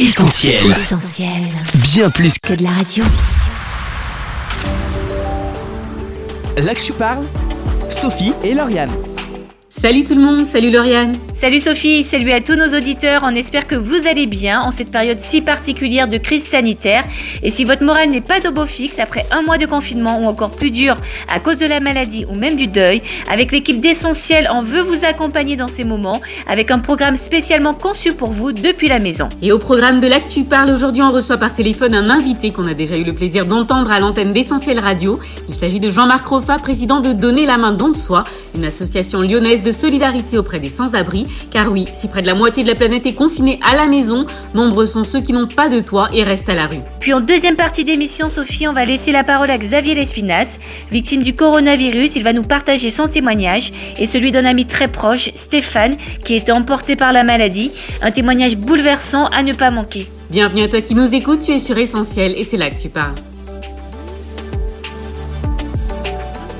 Essentiel. Essentiel. Bien plus que Que de la radio. là que je parle, Sophie et Lauriane. Salut tout le monde, salut Lauriane. Salut Sophie, salut à tous nos auditeurs. On espère que vous allez bien en cette période si particulière de crise sanitaire. Et si votre morale n'est pas au beau fixe après un mois de confinement ou encore plus dur à cause de la maladie ou même du deuil, avec l'équipe d'Essentiel, on veut vous accompagner dans ces moments avec un programme spécialement conçu pour vous depuis la maison. Et au programme de l'Actu Parle, aujourd'hui on reçoit par téléphone un invité qu'on a déjà eu le plaisir d'entendre à l'antenne d'Essentiel Radio. Il s'agit de Jean-Marc Roffa, président de Donner la main don de soi, une association lyonnaise de solidarité auprès des sans-abri. Car oui, si près de la moitié de la planète est confinée à la maison, nombreux sont ceux qui n'ont pas de toit et restent à la rue. Puis en deuxième partie d'émission, Sophie, on va laisser la parole à Xavier Lespinas, victime du coronavirus. Il va nous partager son témoignage et celui d'un ami très proche, Stéphane, qui était emporté par la maladie. Un témoignage bouleversant à ne pas manquer. Bienvenue à toi qui nous écoutes, tu es sur Essentiel et c'est là que tu parles.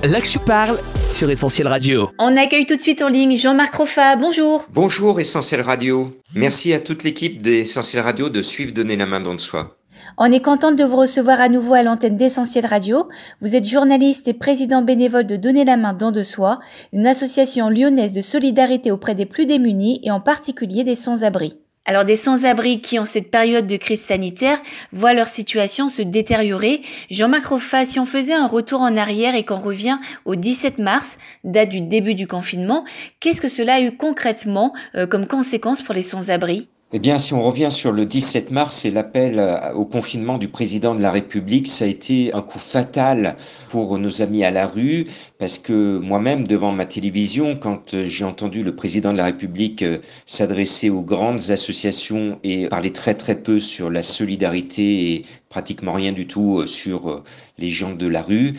Là que je parle sur Essentiel Radio. On accueille tout de suite en ligne Jean-Marc Roffa. Bonjour. Bonjour Essentiel Radio. Merci à toute l'équipe d'Essentiel Radio de suivre Donner la main dans de soi. On est contente de vous recevoir à nouveau à l'antenne d'Essentiel Radio. Vous êtes journaliste et président bénévole de Donner la main dans de soi, une association lyonnaise de solidarité auprès des plus démunis et en particulier des sans-abri. Alors des sans-abri qui, en cette période de crise sanitaire, voient leur situation se détériorer. Jean-Marc Roffa, si on faisait un retour en arrière et qu'on revient au 17 mars, date du début du confinement, qu'est-ce que cela a eu concrètement euh, comme conséquence pour les sans-abri? Eh bien, si on revient sur le 17 mars et l'appel euh, au confinement du président de la République, ça a été un coup fatal pour nos amis à la rue, parce que moi-même, devant ma télévision, quand euh, j'ai entendu le président de la République euh, s'adresser aux grandes associations et parler très très peu sur la solidarité et pratiquement rien du tout euh, sur les gens de la rue,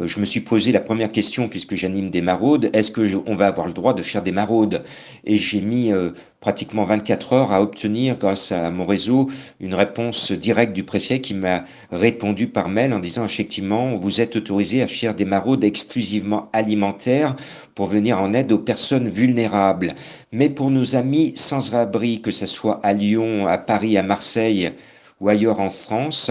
je me suis posé la première question, puisque j'anime des maraudes, est-ce que je- on va avoir le droit de faire des maraudes? Et j'ai mis pratiquement 24 heures à obtenir, grâce à mon réseau, une réponse directe du préfet qui m'a répondu par mail en disant effectivement, vous êtes autorisé à faire des maraudes exclusivement alimentaires pour venir en aide aux personnes vulnérables. Mais pour nos amis sans abri, que ce soit à Lyon, à Paris, à Marseille ou ailleurs en France,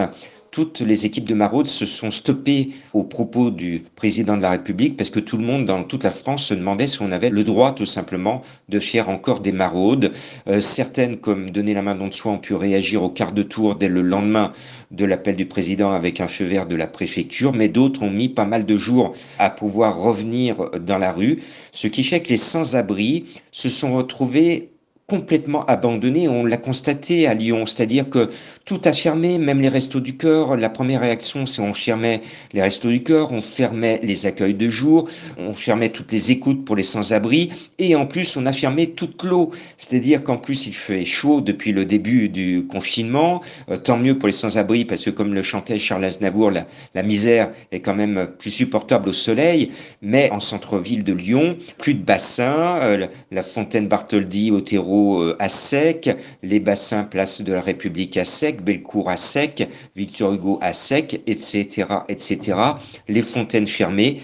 toutes les équipes de maraude se sont stoppées aux propos du président de la République parce que tout le monde dans toute la France se demandait si on avait le droit tout simplement de faire encore des maraudes. Euh, certaines, comme Donner la main dans de soi, ont pu réagir au quart de tour dès le lendemain de l'appel du président avec un feu vert de la préfecture, mais d'autres ont mis pas mal de jours à pouvoir revenir dans la rue, ce qui fait que les sans-abri se sont retrouvés complètement abandonné. On l'a constaté à Lyon, c'est-à-dire que tout a fermé, même les restos du cœur. La première réaction, c'est on fermait les restos du cœur, on fermait les accueils de jour, on fermait toutes les écoutes pour les sans-abri, et en plus, on a fermé toute l'eau. C'est-à-dire qu'en plus, il fait chaud depuis le début du confinement. Euh, tant mieux pour les sans-abri, parce que comme le chantait Charles Aznavour, la, misère est quand même plus supportable au soleil. Mais en centre-ville de Lyon, plus de bassins, euh, la- la fontaine Bartholdi au terreau euh, à sec, les bassins place de la République à sec, Bellecour à sec, Victor Hugo à sec, etc., etc. Les fontaines fermées.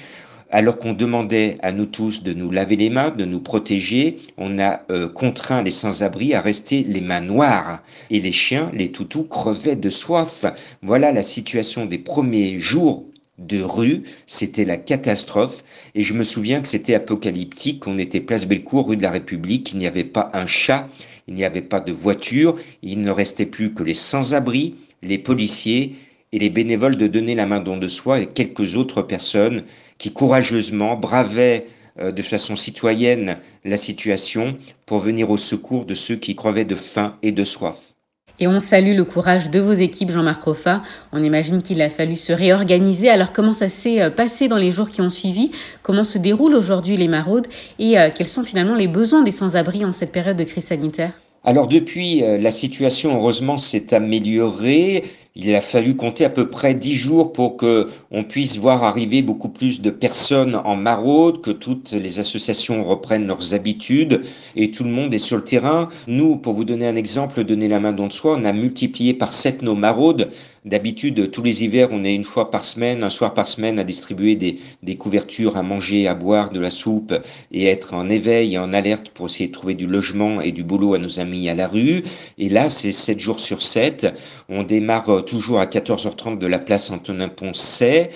Alors qu'on demandait à nous tous de nous laver les mains, de nous protéger, on a euh, contraint les sans-abri à rester les mains noires. Et les chiens, les toutous, crevaient de soif. Voilà la situation des premiers jours de rue, c'était la catastrophe. Et je me souviens que c'était apocalyptique. On était place Bellecour, rue de la République. Il n'y avait pas un chat, il n'y avait pas de voiture. Il ne restait plus que les sans-abri, les policiers et les bénévoles de donner la main don de soi et quelques autres personnes qui courageusement bravaient euh, de façon citoyenne la situation pour venir au secours de ceux qui crevaient de faim et de soif. Et on salue le courage de vos équipes, Jean-Marc Roffa. On imagine qu'il a fallu se réorganiser. Alors comment ça s'est euh, passé dans les jours qui ont suivi? Comment se déroulent aujourd'hui les maraudes? Et euh, quels sont finalement les besoins des sans-abri en cette période de crise sanitaire? Alors depuis, euh, la situation heureusement s'est améliorée. Il a fallu compter à peu près dix jours pour que on puisse voir arriver beaucoup plus de personnes en maraude, que toutes les associations reprennent leurs habitudes et tout le monde est sur le terrain. Nous, pour vous donner un exemple, donner la main don de soi, on a multiplié par sept nos maraudes D'habitude, tous les hivers, on est une fois par semaine, un soir par semaine, à distribuer des, couvertures, à manger, à boire, de la soupe et être en éveil et en alerte pour essayer de trouver du logement et du boulot à nos amis à la rue. Et là, c'est 7 jours sur 7. On démarre toujours à 14h30 de la place Antonin Poncet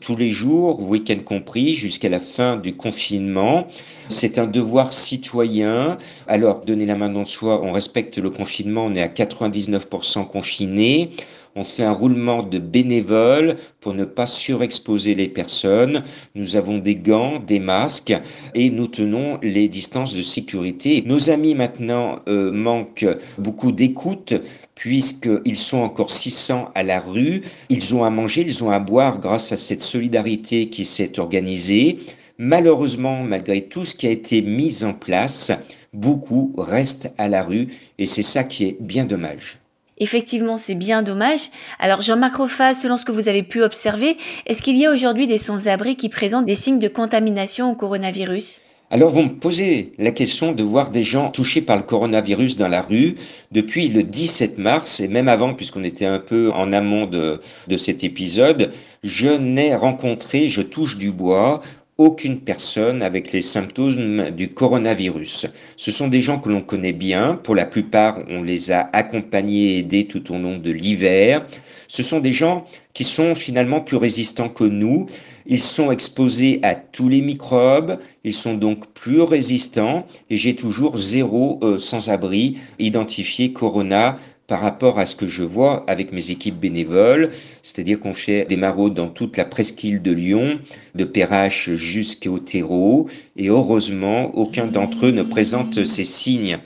tous les jours, week-end compris, jusqu'à la fin du confinement. C'est un devoir citoyen. Alors, donner la main dans soi, on respecte le confinement, on est à 99% confiné. On fait un roulement de bénévoles pour ne pas surexposer les personnes. Nous avons des gants, des masques et nous tenons les distances de sécurité. Nos amis maintenant euh, manquent beaucoup d'écoute puisqu'ils sont encore 600 à la rue. Ils ont à manger, ils ont à boire grâce à cette solidarité qui s'est organisée. Malheureusement, malgré tout ce qui a été mis en place, beaucoup restent à la rue et c'est ça qui est bien dommage. Effectivement, c'est bien dommage. Alors Jean-Marc Roffa, selon ce que vous avez pu observer, est-ce qu'il y a aujourd'hui des sans-abri qui présentent des signes de contamination au coronavirus? Alors vous me posez la question de voir des gens touchés par le coronavirus dans la rue depuis le 17 mars et même avant puisqu'on était un peu en amont de, de cet épisode, je n'ai rencontré, je touche du bois, aucune personne avec les symptômes du coronavirus. Ce sont des gens que l'on connaît bien. Pour la plupart, on les a accompagnés et aidés tout au long de l'hiver. Ce sont des gens qui sont finalement plus résistants que nous. Ils sont exposés à tous les microbes. Ils sont donc plus résistants. Et j'ai toujours zéro euh, sans-abri identifié corona par rapport à ce que je vois avec mes équipes bénévoles, c'est-à-dire qu'on fait des maraudes dans toute la presqu'île de Lyon, de Perrache jusqu'au terreau, et heureusement, aucun d'entre eux ne présente ces signes.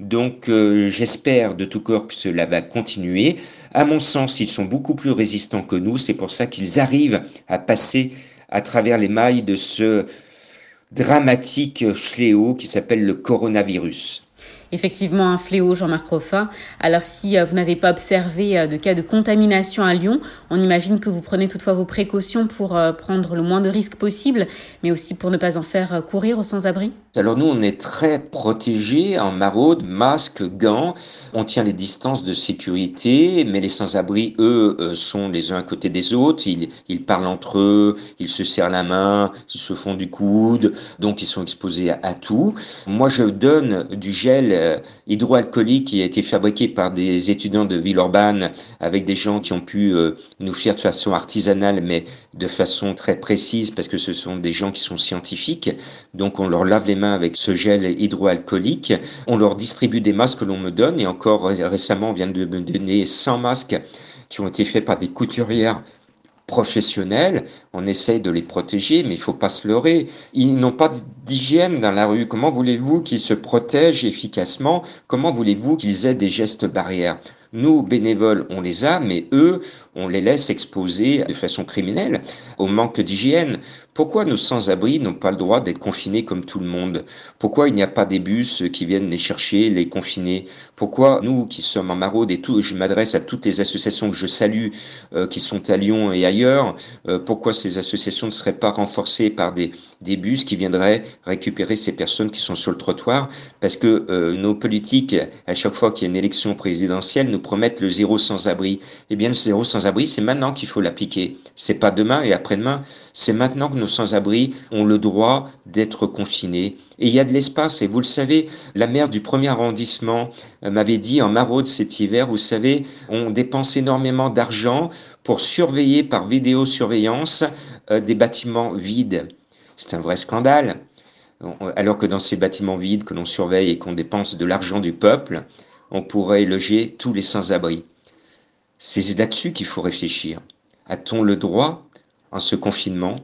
Donc euh, j'espère de tout corps que cela va continuer. À mon sens, ils sont beaucoup plus résistants que nous, c'est pour ça qu'ils arrivent à passer à travers les mailles de ce dramatique fléau qui s'appelle le coronavirus effectivement un fléau, Jean-Marc Roffa. Alors si euh, vous n'avez pas observé euh, de cas de contamination à Lyon, on imagine que vous prenez toutefois vos précautions pour euh, prendre le moins de risques possible, mais aussi pour ne pas en faire courir aux sans-abri Alors nous, on est très protégés en maraude, masque, gants. On tient les distances de sécurité, mais les sans-abri, eux, sont les uns à côté des autres. Ils, parlent entre eux, ils se serrent la main, ils se font du coude, donc ils sont exposés à tout. Moi, je donne du gel euh, hydroalcoolique qui a été fabriqué par des étudiants de Villeurbanne avec des gens qui ont pu euh, nous faire de façon artisanale mais de façon très précise parce que ce sont des gens qui sont scientifiques. Donc on leur lave les mains avec ce gel hydroalcoolique. On leur distribue des masques que l'on me donne et encore récemment on vient de me donner 100 masques qui ont été faits par des couturières professionnels, on essaye de les protéger, mais il faut pas se leurrer. Ils n'ont pas d'hygiène dans la rue. Comment voulez-vous qu'ils se protègent efficacement? Comment voulez-vous qu'ils aient des gestes barrières? Nous, bénévoles, on les a, mais eux, on les laisse exposer de façon criminelle au manque d'hygiène. Pourquoi nos sans-abri n'ont pas le droit d'être confinés comme tout le monde? Pourquoi il n'y a pas des bus qui viennent les chercher, les confiner? Pourquoi nous qui sommes en maraude et tout, je m'adresse à toutes les associations que je salue euh, qui sont à Lyon et ailleurs, euh, pourquoi ces associations ne seraient pas renforcées par des, des bus qui viendraient récupérer ces personnes qui sont sur le trottoir? Parce que euh, nos politiques, à chaque fois qu'il y a une élection présidentielle, nous promettent le zéro sans-abri. Eh bien, le zéro sans-abri, c'est maintenant qu'il faut l'appliquer. C'est pas demain et après-demain, c'est maintenant que nos sans-abri ont le droit d'être confinés. Et il y a de l'espace, et vous le savez, la maire du premier arrondissement euh, m'avait dit en maraude cet hiver, vous savez, on dépense énormément d'argent pour surveiller par vidéosurveillance euh, des bâtiments vides. C'est un vrai scandale. Alors que dans ces bâtiments vides que l'on surveille et qu'on dépense de l'argent du peuple, on pourrait loger tous les sans-abri. C'est là-dessus qu'il faut réfléchir. A-t-on le droit, en ce confinement,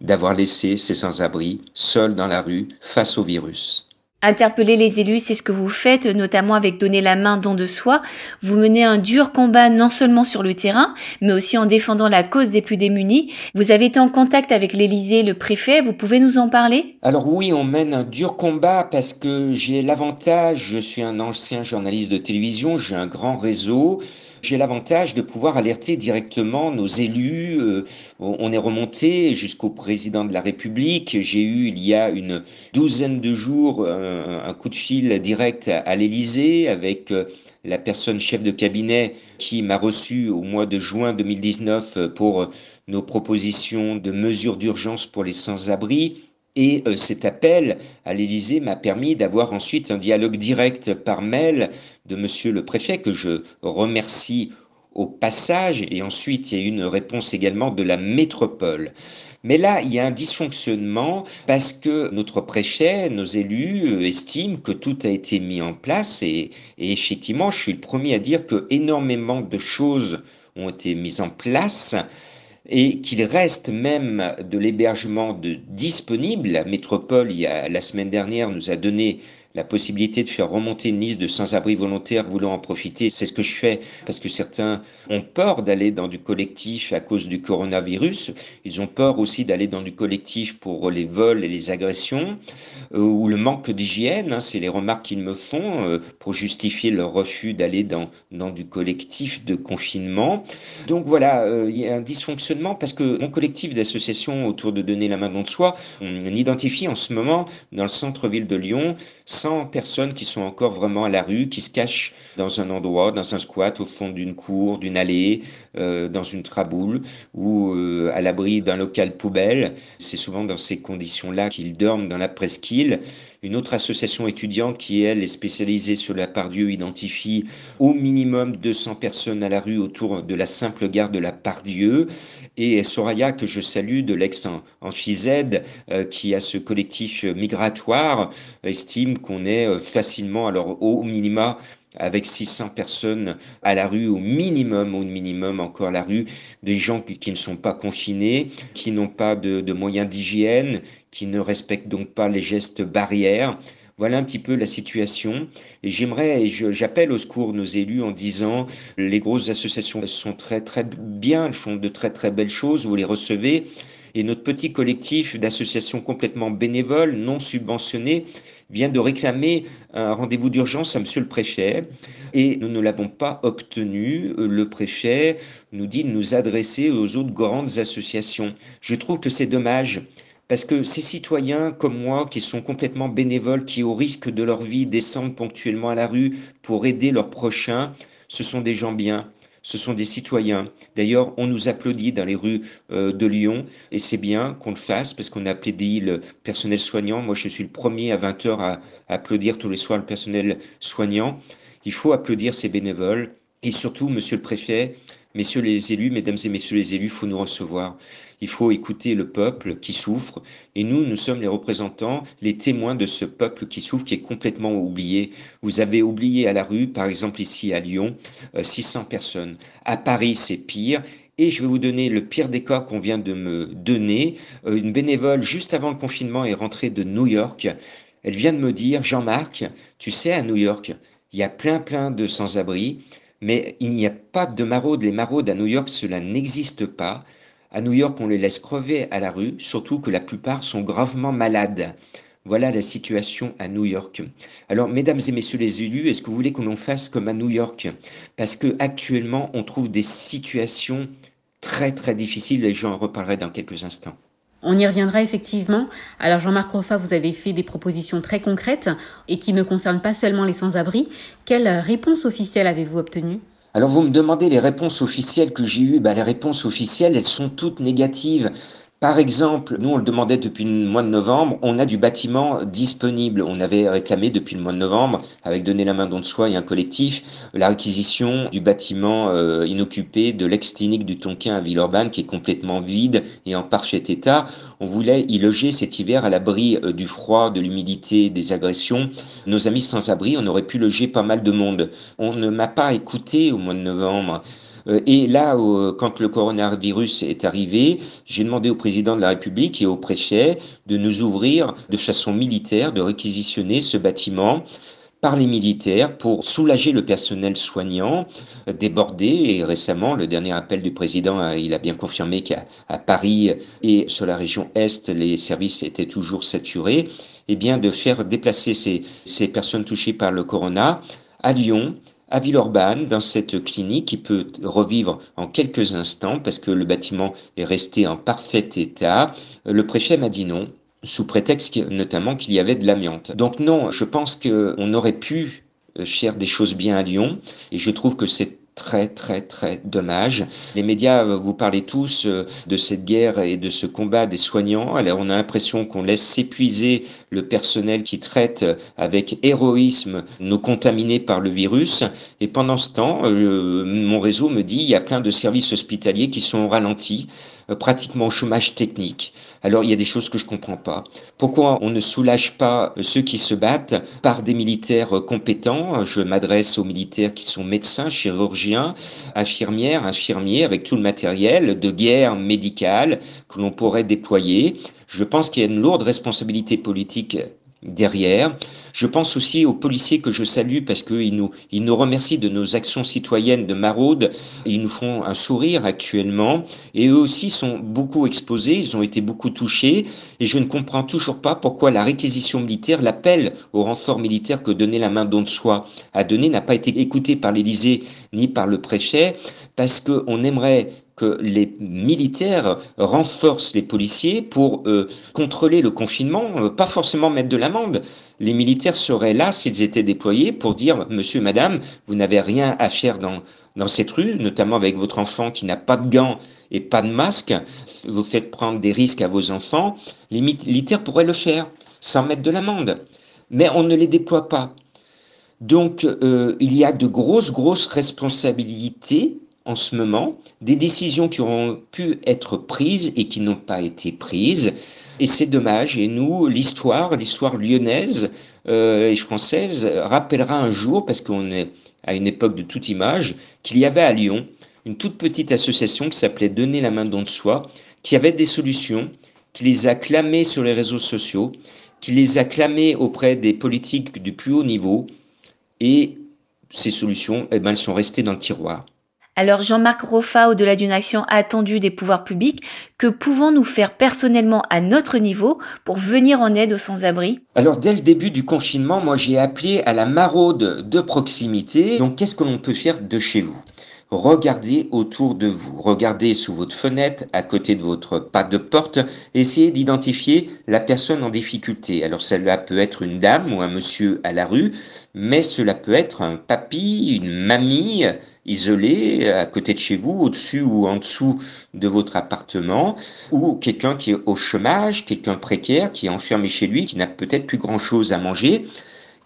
d'avoir laissé ces sans-abri seuls dans la rue face au virus? Interpeller les élus, c'est ce que vous faites, notamment avec donner la main don de soi. Vous menez un dur combat non seulement sur le terrain, mais aussi en défendant la cause des plus démunis. Vous avez été en contact avec l'Élysée, le préfet, vous pouvez nous en parler? Alors oui, on mène un dur combat parce que j'ai l'avantage, je suis un ancien journaliste de télévision, j'ai un grand réseau, j'ai l'avantage de pouvoir alerter directement nos élus. Euh, on est remonté jusqu'au président de la République. J'ai eu il y a une douzaine de jours un, coup de fil direct à, l'Élysée avec euh, la personne chef de cabinet qui m'a reçu au mois de juin 2019 pour nos propositions de mesures d'urgence pour les sans-abri. Et euh, cet appel à l'Élysée m'a permis d'avoir ensuite un dialogue direct par mail de monsieur le préfet, que je remercie au passage, et ensuite il y a eu une réponse également de la métropole. Mais là, il y a un dysfonctionnement parce que notre préfet, nos élus euh, estiment que tout a été mis en place. Et, et effectivement, je suis le premier à dire que énormément de choses ont été mises en place et qu'il reste même de l'hébergement de disponible. Métropole, il y a, la semaine dernière, nous a donné la possibilité de faire remonter une liste de sans-abri volontaires voulant en profiter. C'est ce que je fais parce que certains ont peur d'aller dans du collectif à cause du coronavirus. Ils ont peur aussi d'aller dans du collectif pour les vols et les agressions euh, ou le manque d'hygiène. Hein, c'est les remarques qu'ils me font euh, pour justifier leur refus d'aller dans, dans du collectif de confinement. Donc voilà, euh, il y a un dysfonctionnement parce que mon collectif d'associations autour de donner la main dans de soi, on identifie en ce moment dans le centre-ville de Lyon 100 personnes qui sont encore vraiment à la rue, qui se cachent dans un endroit, dans un squat, au fond d'une cour, d'une allée, euh, dans une traboule ou euh, à l'abri d'un local poubelle. C'est souvent dans ces conditions-là qu'ils dorment dans la presqu'île. Une autre association étudiante qui, elle, est spécialisée sur la Pardieu identifie au minimum 200 personnes à la rue autour de la simple gare de la Pardieu. Et Soraya, que je salue, de l'ex-Amphizède, euh, qui a ce collectif migratoire, estime qu'on est euh, facilement, alors au minima, avec 600 personnes à la rue au minimum, au minimum encore la rue, des gens qui, ne sont pas confinés, qui n'ont pas de moyens d'hygiène, qui ne respectent donc pas les gestes barrières. Voilà un petit peu la situation. Et j'aimerais, et j'appelle au secours nos élus en disant, les grosses associations sont très très bien, elles font de très très belles choses, vous les recevez. Et notre petit collectif d'associations complètement bénévoles, non subventionnées, vient de réclamer un rendez-vous d'urgence à monsieur le préfet et nous ne l'avons pas obtenu. Le préfet nous dit de nous adresser aux autres grandes associations. Je trouve que c'est dommage. Parce que ces citoyens comme moi, qui sont complètement bénévoles, qui au risque de leur vie descendent ponctuellement à la rue pour aider leurs prochains, ce sont des gens bien ce sont des citoyens. D'ailleurs, on nous applaudit dans les rues euh, de Lyon et c'est bien qu'on le fasse parce qu'on a applaudi le personnel soignant. Moi, je suis le premier à 20 heures à, applaudir tous les soirs le personnel soignant. Il faut applaudir ces bénévoles et surtout, monsieur le préfet, Messieurs les élus, mesdames et messieurs les élus, faut nous recevoir. Il faut écouter le peuple qui souffre. Et nous, nous sommes les représentants, les témoins de ce peuple qui souffre, qui est complètement oublié. Vous avez oublié à la rue, par exemple ici à Lyon, 600 euh, personnes. À Paris, c'est pire. Et je vais vous donner le pire des cas qu'on vient de me donner. Euh, une bénévole, juste avant le confinement, est rentrée de New York. Elle vient de me dire, Jean-Marc, tu sais, à New York, il y a plein, plein de sans-abri mais il n'y a pas de maraudes. Les maraudes à New York, cela n'existe pas. À New York, on les laisse crever à la rue, surtout que la plupart sont gravement malades. Voilà la situation à New York. Alors, mesdames et messieurs les élus, est-ce que vous voulez qu'on en fasse comme à New York? Parce que actuellement, on trouve des situations très très difficiles et j'en reparlerai dans quelques instants. On y reviendra effectivement. Alors Jean-Marc Roffa, vous avez fait des propositions très concrètes et qui ne concernent pas seulement les sans-abri. Quelle réponse officielle avez-vous obtenue? Alors vous me demandez les réponses officielles que j'ai eues. Ben, les réponses officielles, elles sont toutes négatives. Par exemple, nous on le demandait depuis le mois de novembre, on a du bâtiment disponible. On avait réclamé depuis le mois de novembre, avec Donner la main don de soi et un collectif, la réquisition du bâtiment euh, inoccupé de l'ex-clinique du Tonkin à Villeurbanne qui est complètement vide et en parfait état. On voulait y loger cet hiver à l'abri euh, du froid, de l'humidité, des agressions. Nos amis sans abri, on aurait pu loger pas mal de monde. On ne m'a pas écouté au mois de novembre. Euh, et là, quand le coronavirus est arrivé, j'ai demandé au président de la République et au préfet de nous ouvrir de façon militaire, de réquisitionner ce bâtiment par les militaires pour soulager le personnel soignant débordé. Et récemment, le dernier appel du président, euh, il a bien confirmé qu'à Paris et sur la région Est, les services étaient toujours saturés. Eh bien, de faire déplacer ces, ces personnes touchées par le corona à Lyon, à Villeurbanne, dans cette clinique qui peut revivre en quelques instants parce que le bâtiment est resté en parfait état. Le préfet m'a dit non, sous prétexte notamment qu'il y avait de l'amiante. Donc non, je pense qu'on aurait pu euh, faire des choses bien à Lyon et je trouve que c'est très très très dommage. Les médias, euh, vous parlez tous euh, de cette guerre et de ce combat des soignants. Alors on a l'impression qu'on laisse s'épuiser le personnel qui traite avec héroïsme nos contaminés par le virus. Et pendant ce temps, euh, mon réseau me dit il y a plein de services hospitaliers qui sont ralentis, pratiquement au chômage technique. Alors il y a des choses que je comprends pas. Pourquoi on ne soulage pas ceux qui se battent par des militaires compétents? Je m'adresse aux militaires qui sont médecins, chirurgiens, infirmières, infirmiers, avec tout le matériel de guerre médicale que l'on pourrait déployer. Je pense qu'il y a une lourde responsabilité politique derrière. Je pense aussi aux policiers que je salue parce qu'ils nous, ils nous remercient de nos actions citoyennes de maraude. Ils nous font un sourire actuellement et eux aussi sont beaucoup exposés, ils ont été beaucoup touchés et je ne comprends toujours pas pourquoi la réquisition militaire, l'appel au renfort militaire que donnait la main don de soi a donné n'a pas été écouté par l'Élysée ni par le préfet parce qu'on aimerait que les militaires renforcent les policiers pour euh, contrôler le confinement, euh, pas forcément mettre de l'amende. Les militaires seraient là s'ils étaient déployés pour dire Monsieur, Madame, vous n'avez rien à faire dans, dans cette rue, notamment avec votre enfant qui n'a pas de gants et pas de masque. Vous faites prendre des risques à vos enfants. Les militaires pourraient le faire sans mettre de l'amende. Mais on ne les déploie pas. Donc, euh, il y a de grosses, grosses responsabilités en ce moment, des décisions qui auront pu être prises et qui n'ont pas été prises. Et c'est dommage. Et nous, l'histoire, l'histoire lyonnaise euh, et française rappellera un jour, parce qu'on est à une époque de toute image, qu'il y avait à Lyon une toute petite association qui s'appelait Donner la main don de soi, qui avait des solutions, qui les a clamées sur les réseaux sociaux, qui les a clamées auprès des politiques du plus haut niveau. Et ces solutions, eh ben, elles sont restées dans le tiroir. Alors Jean-Marc Roffa, au-delà d'une action attendue des pouvoirs publics, que pouvons-nous faire personnellement à notre niveau pour venir en aide aux sans-abri? Alors dès le début du confinement, moi j'ai appelé à la maraude de proximité. Donc qu'est-ce que l'on peut faire de chez vous? Regardez autour de vous, regardez sous votre fenêtre, à côté de votre pas de porte, essayez d'identifier la personne en difficulté. Alors cela peut être une dame ou un monsieur à la rue, mais cela peut être un papy, une mamie isolée à côté de chez vous, au-dessus ou en dessous de votre appartement, ou quelqu'un qui est au chômage, quelqu'un précaire qui est enfermé chez lui, qui n'a peut-être plus grand-chose à manger.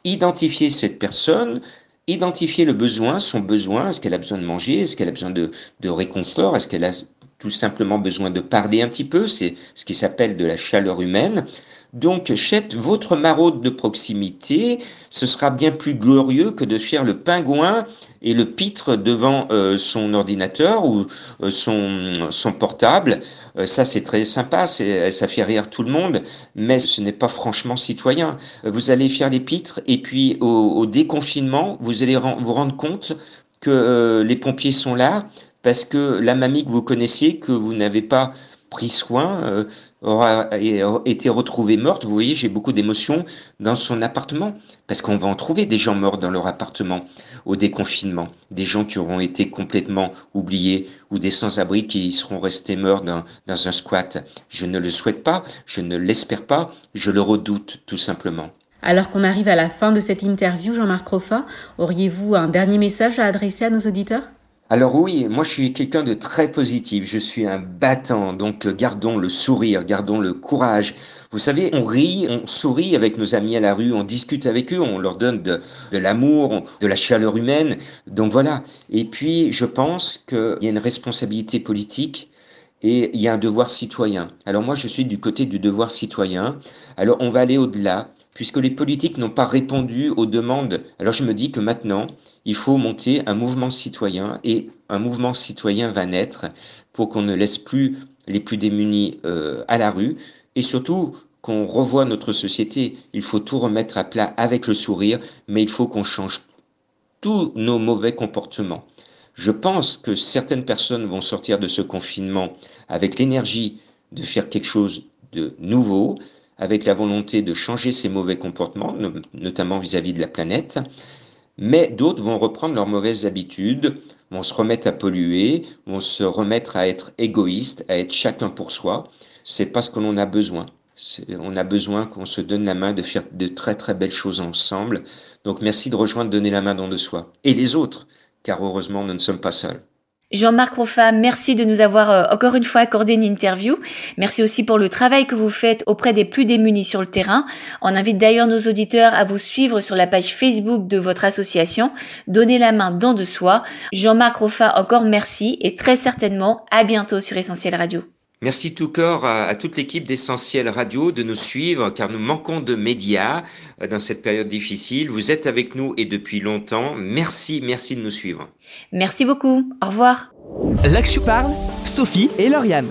Identifiez cette personne, identifier le besoin, son besoin, est-ce qu'elle a besoin de manger, est-ce qu'elle a besoin de, de réconfort, est-ce qu'elle a tout simplement besoin de parler un petit peu, c'est ce qui s'appelle de la chaleur humaine. Donc, faites votre maraude de proximité. Ce sera bien plus glorieux que de faire le pingouin et le pitre devant euh, son ordinateur ou euh, son, portable. Euh, ça, c'est très sympa, ça fait rire tout le monde, mais ce n'est pas franchement citoyen. Vous allez faire les pitres et puis au, au déconfinement, vous allez vous rendre compte que les pompiers sont là parce que la mamie que vous connaissiez, que vous n'avez pas pris soin, euh, aura été retrouvée morte. Vous voyez, j'ai beaucoup d'émotions dans son appartement, parce qu'on va en trouver des gens morts dans leur appartement au déconfinement, des gens qui auront été complètement oubliés, ou des sans-abri qui seront restés morts dans, dans un squat. Je ne le souhaite pas, je ne l'espère pas, je le redoute tout simplement. Alors qu'on arrive à la fin de cette interview, Jean-Marc Roffa, auriez-vous un dernier message à adresser à nos auditeurs? Alors oui, moi je suis quelqu'un de très positif, je suis un battant, donc gardons le sourire, gardons le courage. Vous savez, on rit, on sourit avec nos amis à la rue, on discute avec eux, on leur donne de, de l'amour, de la chaleur humaine. Donc voilà. Et puis je pense qu'il y a une responsabilité politique et il y a un devoir citoyen. Alors moi, je suis du côté du devoir citoyen. Alors on va aller au-delà, puisque les politiques n'ont pas répondu aux demandes. Alors je me dis que maintenant, il faut monter un mouvement citoyen, et un mouvement citoyen va naître pour qu'on ne laisse plus les plus démunis euh, à la rue, et surtout qu'on revoie notre société. Il faut tout remettre à plat avec le sourire, mais il faut qu'on change tous nos mauvais comportements. Je pense que certaines personnes vont sortir de ce confinement avec l'énergie de faire quelque chose de nouveau, avec la volonté de changer ces mauvais comportements, notamment vis-à-vis de la planète. Mais d'autres vont reprendre leurs mauvaises habitudes, vont se remettre à polluer, vont se remettre à être égoïstes, à être chacun pour soi. C'est pas ce que l'on a besoin. On a besoin qu'on se donne la main de faire de très très belles choses ensemble. Donc merci de rejoindre Donner la main dans de soi. Et les autres, car heureusement nous ne sommes pas seuls. Jean-Marc Rofa, merci de nous avoir euh, encore une fois accordé une interview. Merci aussi pour le travail que vous faites auprès des plus démunis sur le terrain. On invite d'ailleurs nos auditeurs à vous suivre sur la page Facebook de votre association. Donnez la main dans de soi. Jean-Marc Rofa, encore merci et très certainement à bientôt sur Essentiel Radio. Merci tout corps à, toute l'équipe d'Essentiel Radio de nous suivre car nous manquons de médias euh, dans cette période difficile. Vous êtes avec nous et depuis longtemps. Merci, merci de nous suivre. Merci beaucoup. Au revoir. Là que je parle, Sophie et Lauriane.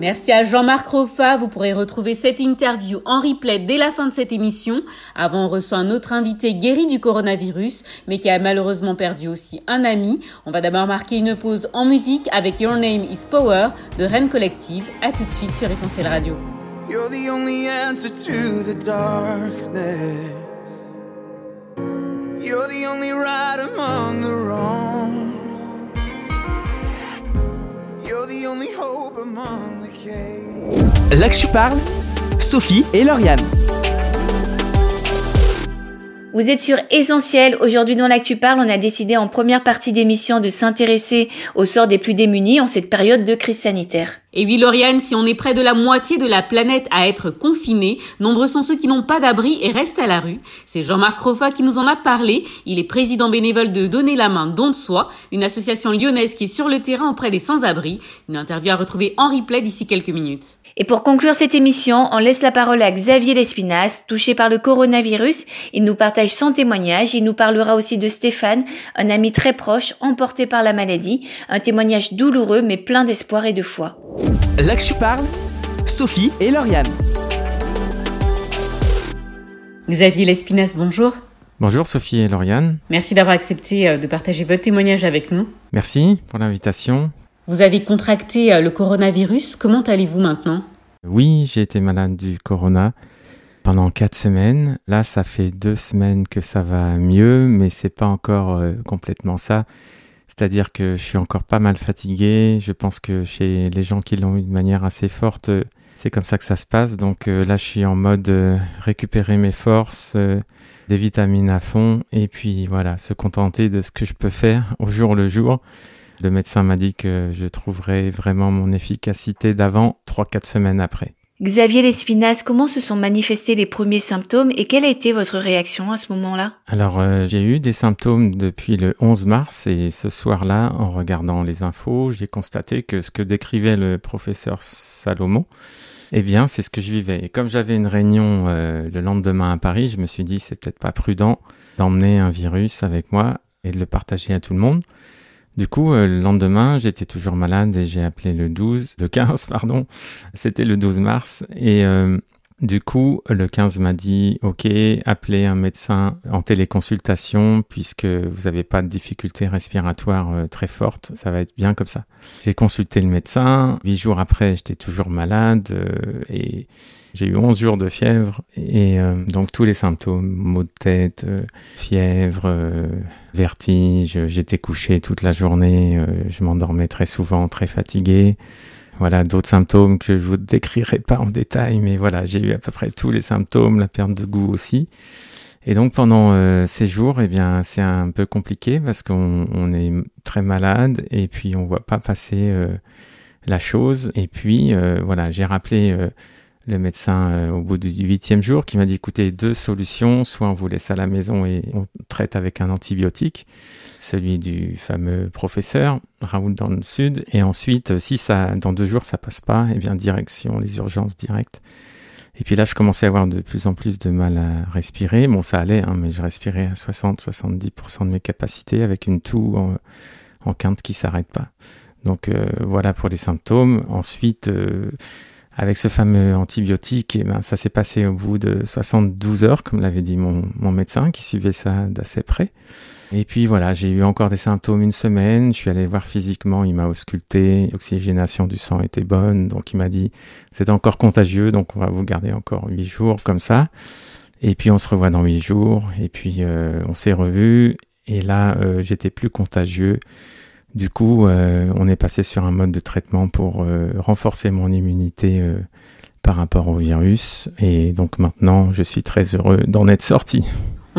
Merci à Jean-Marc Roffa. Vous pourrez retrouver cette interview en replay dès la fin de cette émission. Avant, on reçoit un autre invité guéri du coronavirus, mais qui a malheureusement perdu aussi un ami. On va d'abord marquer une pause en musique avec Your Name is Power de Rennes Collective. À tout de suite sur Essentiel Radio. You're the only answer to the darkness. You're the only among the wrong. Là que parle, Sophie et Lauriane. Vous êtes sur Essentiel. Aujourd'hui dans l'Actu Parle, on a décidé en première partie d'émission de s'intéresser au sort des plus démunis en cette période de crise sanitaire. Et oui, Lauriane, si on est près de la moitié de la planète à être confinée, nombreux sont ceux qui n'ont pas d'abri et restent à la rue. C'est Jean-Marc Roffa qui nous en a parlé. Il est président bénévole de Donner la main, don de soi, une association lyonnaise qui est sur le terrain auprès des sans-abri. Une interview à retrouver en replay d'ici quelques minutes. Et pour conclure cette émission, on laisse la parole à Xavier Lespinasse, touché par le coronavirus. Il nous partage son témoignage. Il nous parlera aussi de Stéphane, un ami très proche, emporté par la maladie. Un témoignage douloureux mais plein d'espoir et de foi. Là que je parle, Sophie et Lauriane. Xavier Lespinasse, bonjour. Bonjour Sophie et Lauriane. Merci d'avoir accepté euh, de partager votre témoignage avec nous. Merci pour l'invitation. Vous avez contracté euh, le coronavirus. Comment allez-vous maintenant? Oui, j'ai été malade du corona pendant quatre semaines. Là, ça fait deux semaines que ça va mieux, mais c'est pas encore euh, complètement ça. C'est-à-dire que je suis encore pas mal fatigué. Je pense que chez les gens qui l'ont eu de manière assez forte, c'est comme ça que ça se passe. Donc euh, là, je suis en mode récupérer mes forces, des vitamines à fond, et puis voilà, se contenter de ce que je peux faire au jour le jour. Le médecin m'a dit que je trouverais vraiment mon efficacité d'avant 3-4 semaines après. Xavier Lespinasse, comment se sont manifestés les premiers symptômes et quelle a été votre réaction à ce moment-là? Alors, euh, j'ai eu des symptômes depuis le 11 mars et ce soir-là, en regardant les infos, j'ai constaté que ce que décrivait le professeur Salomon, eh bien, c'est ce que je vivais. Et comme j'avais une réunion euh, le lendemain à Paris, je me suis dit, c'est peut-être pas prudent d'emmener un virus avec moi et de le partager à tout le monde. Du coup, euh, le lendemain, j'étais toujours malade et j'ai appelé le 12, le 15, pardon. C'était le 12 mars. Et euh, du coup, le 15 m'a dit, OK, appelez un médecin en téléconsultation puisque vous n'avez pas de difficultés respiratoires euh, très fortes. Ça va être bien comme ça. J'ai consulté le médecin. Huit jours après, j'étais toujours malade et j'ai eu 11 jours de fièvre et euh, donc tous les symptômes, maux de tête, euh, fièvre, euh, vertige, j'étais couché toute la journée, je m'endormais très souvent, très fatigué. Voilà, d'autres symptômes que je vous décrirai pas en détail, mais voilà, j'ai eu à peu près tous les symptômes, la perte de goût aussi. Et donc pendant ces jours, eh bien, c'est un peu compliqué parce qu'on est très malade et puis on voit pas passer la chose. Et puis voilà, j'ai rappelé le médecin euh, au bout du huitième jour qui m'a dit écoutez, deux solutions, soit on vous laisse à la maison et on traite avec un antibiotique, celui du fameux professeur Raoul dans le sud, et ensuite, si ça, dans deux jours ça passe pas, et eh bien direction les urgences directes. Et puis là, je commençais à avoir de plus en plus de mal à respirer. Bon, ça allait, hein, mais je respirais à 60-70% de mes capacités avec une toux en, quinte qui s'arrête pas. Donc euh, voilà pour les symptômes. Ensuite, euh, avec ce fameux antibiotique, eh ben, ça s'est passé au bout de 72 heures, comme l'avait dit mon, médecin qui suivait ça d'assez près. Et puis voilà, j'ai eu encore des symptômes une semaine, je suis allé voir physiquement, il m'a ausculté, l'oxygénation du sang était bonne, donc il m'a dit c'est encore contagieux, donc on va vous garder encore 8 jours comme ça. Et puis on se revoit dans huit jours, et puis on s'est revus, et là j'étais plus contagieux. Du coup, on est passé sur un mode de traitement pour renforcer mon immunité par rapport au virus. Et donc maintenant, je suis très heureux d'en être sorti.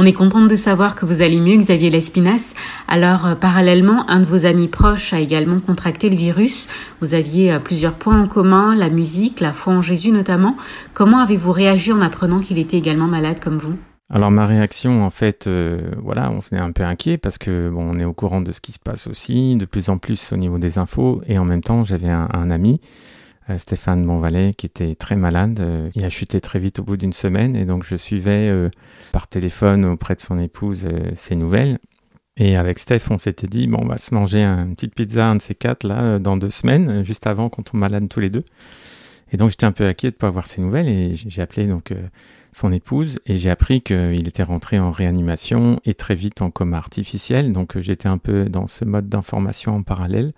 On est contente de savoir que vous allez mieux, Xavier Lespinasse. Alors, euh, parallèlement, un de vos amis proches a également contracté le virus. Vous aviez euh, plusieurs points en commun, la musique, la foi en Jésus notamment. Comment avez-vous réagi en apprenant qu'il était également malade comme vous? Alors ma réaction, en fait, euh, voilà, on s'est un peu inquiet parce que on est au courant de ce qui se passe aussi, de plus en plus au niveau des infos, et en même temps, j'avais un ami euh, Stéphane Bonvalet, qui était très malade. Euh, il a chuté très vite au bout d'une semaine et donc je suivais euh, par téléphone auprès de son épouse ses nouvelles. Et avec Steph, on s'était dit, bon, on va se manger une petite pizza, un de ces quatre, là, dans deux semaines, juste avant qu'on tombe malade tous les deux. Et donc, j'étais un peu inquiet de ne pas avoir ses nouvelles et j'ai appelé donc son épouse et j'ai appris qu'il était rentré en réanimation et très vite en coma artificiel. Donc, j'étais un peu dans ce mode d'information en parallèle.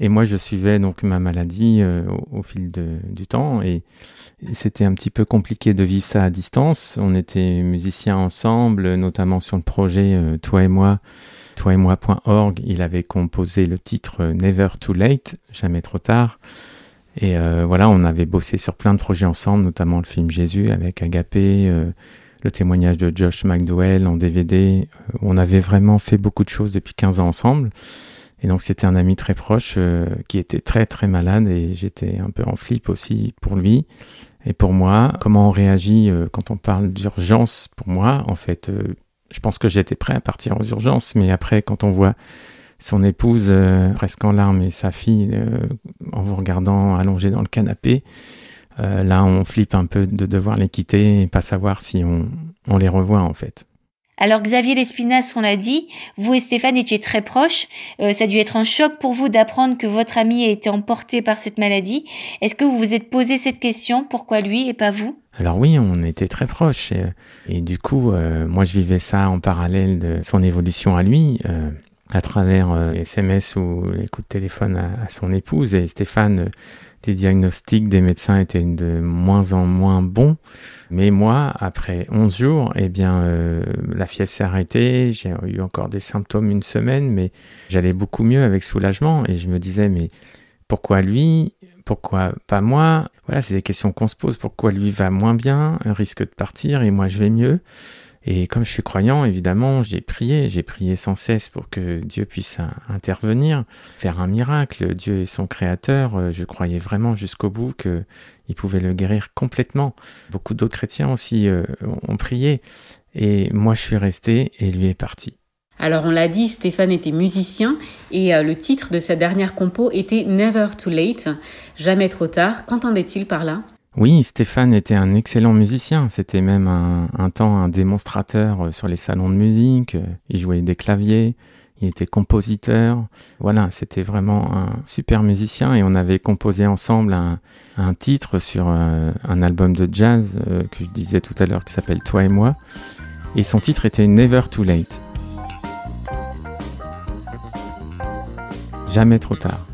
Et moi, je suivais donc ma maladie euh, au, fil du temps et, c'était un petit peu compliqué de vivre ça à distance. On était musiciens ensemble, notamment sur le projet euh, Toi et moi, toi et moi.org. Il avait composé le titre euh, Never Too Late, jamais trop tard. Et voilà, on avait bossé sur plein de projets ensemble, notamment le film Jésus avec Agapé, le témoignage de Josh McDowell en DVD. On avait vraiment fait beaucoup de choses depuis 15 ans ensemble. Et donc c'était un ami très proche euh, qui était très très malade et j'étais un peu en flip aussi pour lui et pour moi. Comment on réagit euh, quand on parle d'urgence pour moi En fait, euh, je pense que j'étais prêt à partir aux urgences, mais après quand on voit son épouse presque en larmes et sa fille en vous regardant allongée dans le canapé, là on flippe un peu de devoir les quitter et pas savoir si on les revoit en fait. Alors Xavier Lespinasse, on l'a dit, vous et Stéphane étiez très proches. Euh, ça a dû être un choc pour vous d'apprendre que votre ami a été emporté par cette maladie. Est-ce que vous vous êtes posé cette question Pourquoi lui et pas vous? Alors oui, on était très proches. Et, du coup, euh, moi je vivais ça en parallèle de son évolution à lui. Euh, à travers SMS ou les coups de téléphone à, son épouse et Stéphane les diagnostics des médecins étaient de moins en moins bons. Mais moi, après 11 jours, eh bien, euh, la fièvre s'est arrêtée. J'ai eu encore des symptômes une semaine, mais j'allais beaucoup mieux avec soulagement. Et je me disais, mais pourquoi lui? Pourquoi pas moi? Voilà, c'est des questions qu'on se pose. Pourquoi lui va moins bien, risque de partir, et moi je vais mieux et comme je suis croyant, évidemment, j'ai prié, j'ai prié sans cesse pour que Dieu puisse intervenir, faire un miracle. Dieu est son créateur. Euh, je croyais vraiment jusqu'au bout qu'il pouvait le guérir complètement. Beaucoup d'autres chrétiens aussi euh, ont prié. Et moi, je suis resté et lui est parti. Alors on l'a dit, Stéphane était musicien et euh, le titre de sa dernière compo était Never Too Late, jamais trop tard. Qu'entendait-il par là? Oui, Stéphane était un excellent musicien. C'était même un, temps un démonstrateur euh, sur les salons de musique. Il jouait des claviers, il était compositeur. Voilà, c'était vraiment un super musicien et on avait composé ensemble un, titre sur euh, un album de jazz euh, que je disais tout à l'heure qui s'appelle Toi et moi. Et son titre était Never Too Late. Jamais trop tard.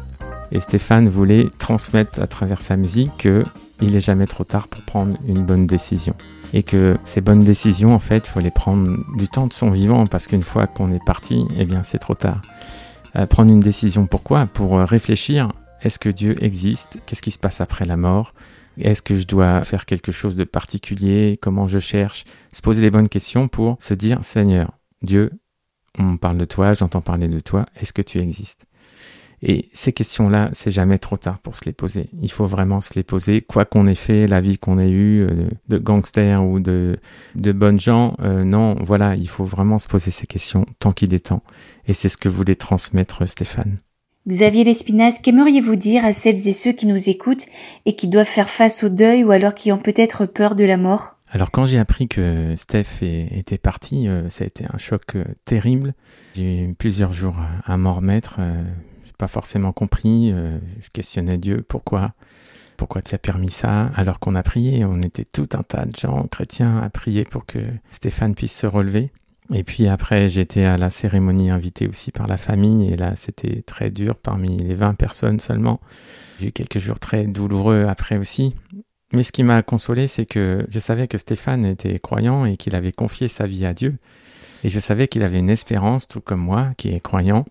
Et Stéphane voulait transmettre à travers sa musique que il n'est jamais trop tard pour prendre une bonne décision. Et que ces bonnes décisions, en fait, il faut les prendre du temps de son vivant, parce qu'une fois qu'on est parti, eh bien, c'est trop tard. Euh, prendre une décision, pourquoi? Pour euh, réfléchir, est-ce que Dieu existe? Qu'est-ce qui se passe après la mort? Est-ce que je dois faire quelque chose de particulier? Comment je cherche? Se poser les bonnes questions pour se dire, Seigneur, Dieu, on parle de toi, j'entends parler de toi, est-ce que tu existes? Et ces questions-là, c'est jamais trop tard pour se les poser. Il faut vraiment se les poser, quoi qu'on ait fait, la vie qu'on ait eue, euh, de gangsters ou de, de bonnes gens. Euh, non, voilà, il faut vraiment se poser ces questions tant qu'il est temps. Et c'est ce que voulait transmettre Stéphane. Xavier Lespinasse, qu'aimeriez-vous dire à celles et ceux qui nous écoutent et qui doivent faire face au deuil ou alors qui ont peut-être peur de la mort? Alors quand j'ai appris que Steph était parti, euh, ça a été un choc terrible. J'ai eu plusieurs jours à m'en remettre pas forcément compris. Euh, je questionnais Dieu, pourquoi pourquoi tu as permis ça alors qu'on a prié On était tout un tas de gens chrétiens à prier pour que Stéphane puisse se relever. Et puis après, j'étais à la cérémonie invitée aussi par la famille, et là, c'était très dur parmi les 20 personnes seulement. J'ai eu quelques jours très douloureux après aussi. Mais ce qui m'a consolé, c'est que je savais que Stéphane était croyant et qu'il avait confié sa vie à Dieu. Et je savais qu'il avait une espérance, tout comme moi, qui est croyant,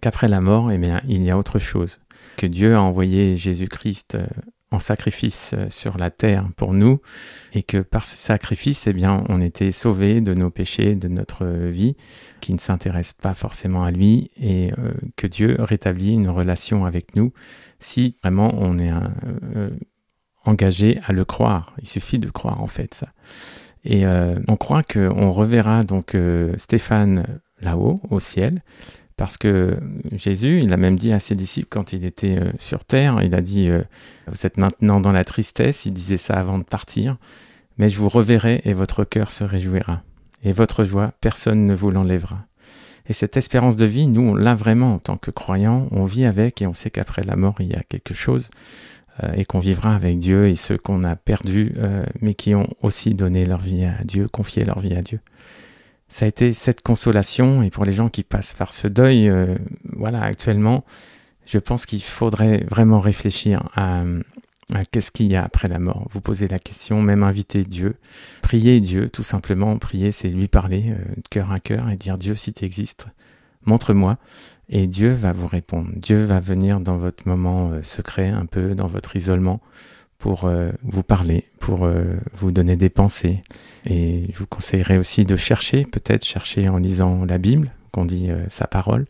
qu'après la mort, eh il y a autre chose. Que Dieu a envoyé Jésus-Christ euh, en sacrifice euh, sur la terre pour nous et que par ce sacrifice, eh on était sauvés de nos péchés, de notre vie qui ne s'intéresse pas forcément à lui et euh, que Dieu rétablit une relation avec nous si vraiment on est engagé à le croire. Il suffit de croire en fait ça. Et on croit qu'on reverra donc Stéphane là-haut, au ciel, parce que Jésus, il a même dit à ses disciples quand il était euh, sur terre, il a dit, euh, vous êtes maintenant dans la tristesse, il disait ça avant de partir, mais je vous reverrai et votre cœur se réjouira. Et votre joie, personne ne vous l'enlèvera. Et cette espérance de vie, nous, on l'a vraiment en tant que croyants, on vit avec et on sait qu'après la mort, il y a quelque chose euh, et qu'on vivra avec Dieu et ceux qu'on a perdus, mais qui ont aussi donné leur vie à Dieu, confié leur vie à Dieu ça a été cette consolation. Et pour les gens qui passent par ce deuil, euh, voilà, actuellement, je pense qu'il faudrait vraiment réfléchir à, qu'est-ce qu'il y a après la mort. Vous posez la question, même inviter Dieu, prier Dieu, tout simplement. Prier, c'est lui parler euh, de cœur à cœur et dire Dieu, si tu existes, montre-moi. Et Dieu va vous répondre. Dieu va venir dans votre moment euh, secret, un peu dans votre isolement, pour euh, vous parler, pour euh, vous donner des pensées. Et je vous conseillerais aussi de chercher, peut-être chercher en lisant la Bible, qu'on dit euh, sa parole,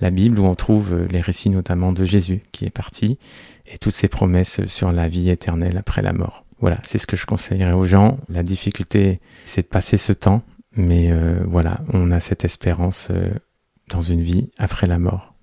la Bible où on trouve les récits notamment de Jésus qui est parti et toutes ses promesses sur la vie éternelle après la mort. Voilà, c'est ce que je conseillerais aux gens. La difficulté, c'est de passer ce temps, mais voilà, on a cette espérance dans une vie après la mort.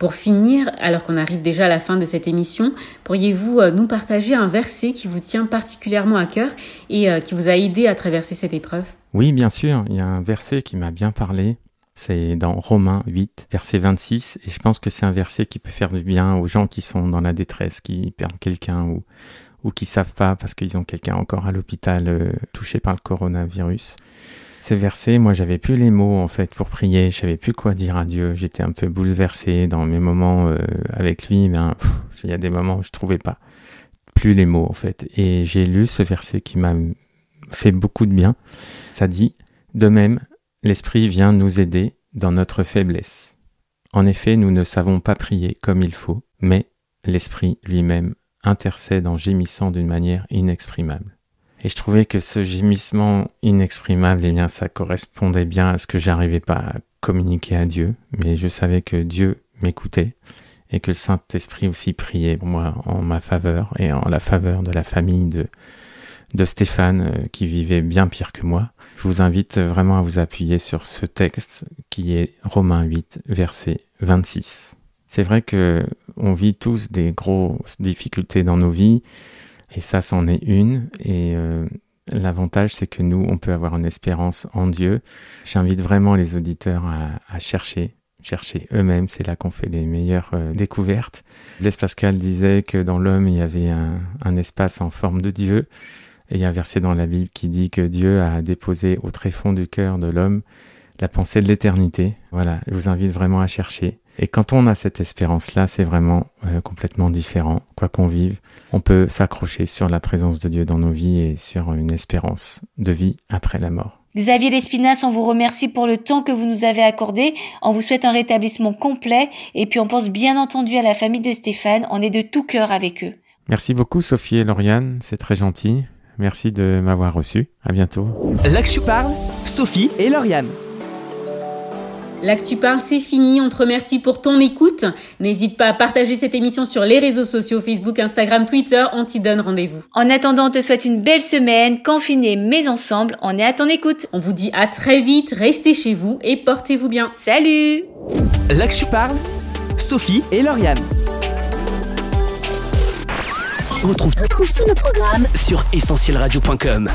Pour finir, alors qu'on arrive déjà à la fin de cette émission, pourriez-vous euh, nous partager un verset qui vous tient particulièrement à cœur et euh, qui vous a aidé à traverser cette épreuve? Oui, bien sûr, il y a un verset qui m'a bien parlé. C'est dans Romains 8, verset 26, et je pense que c'est un verset qui peut faire du bien aux gens qui sont dans la détresse, qui perdent quelqu'un ou, ou qui savent pas parce qu'ils ont quelqu'un encore à l'hôpital euh, touché par le coronavirus. Ce verset, moi, j'avais plus les mots en fait pour prier. Je savais plus quoi dire à Dieu. J'étais un peu bouleversé dans mes moments euh, avec lui. Ben, il y a des moments où je trouvais pas plus les mots en fait. Et j'ai lu ce verset qui m'a fait beaucoup de bien. Ça dit de même, l'Esprit vient nous aider dans notre faiblesse. En effet, nous ne savons pas prier comme il faut, mais l'Esprit lui-même intercède en gémissant d'une manière inexprimable. Et je trouvais que ce gémissement inexprimable, eh bien, ça correspondait bien à ce que j'arrivais pas à communiquer à Dieu. Mais je savais que Dieu m'écoutait et que le Saint-Esprit aussi priait pour moi en ma faveur et en la faveur de la famille de, de Stéphane euh, qui vivait bien pire que moi. Je vous invite vraiment à vous appuyer sur ce texte qui est Romains 8, verset 26. C'est vrai que on vit tous des grosses difficultés dans nos vies et ça, c'en est une. Et euh, l'avantage, c'est que nous, on peut avoir une espérance en Dieu. J'invite vraiment les auditeurs à, chercher, chercher eux-mêmes. C'est là qu'on fait les meilleures euh, découvertes. Blaise Pascal disait que dans l'homme, il y avait un, un, espace en forme de Dieu. Et il y a un verset dans la Bible qui dit que Dieu a déposé au tréfonds du cœur de l'homme la pensée de l'éternité. Voilà, je vous invite vraiment à chercher. Et quand on a cette espérance-là, c'est vraiment euh, complètement différent. Quoi qu'on vive, on peut s'accrocher sur la présence de Dieu dans nos vies et sur une espérance de vie après la mort. Xavier Lespinasse, on vous remercie pour le temps que vous nous avez accordé. On vous souhaite un rétablissement complet et puis on pense bien entendu à la famille de Stéphane. On est de tout cœur avec eux. Merci beaucoup Sophie et Lauriane, c'est très gentil. Merci de m'avoir reçu. À bientôt. Là que je parle, Sophie et Lauriane. L'actu parle, c'est fini. On te remercie pour ton écoute. N'hésite pas à partager cette émission sur les réseaux sociaux, Facebook, Instagram, Twitter. On t'y donne rendez-vous. En attendant, on te souhaite une belle semaine, confinée mais ensemble. On est à ton écoute. On vous dit à très vite. Restez chez vous et portez-vous bien. Salut! L'actu parle, Sophie et Lauriane. On retrouve, tous nos programmes sur essentielradio.com.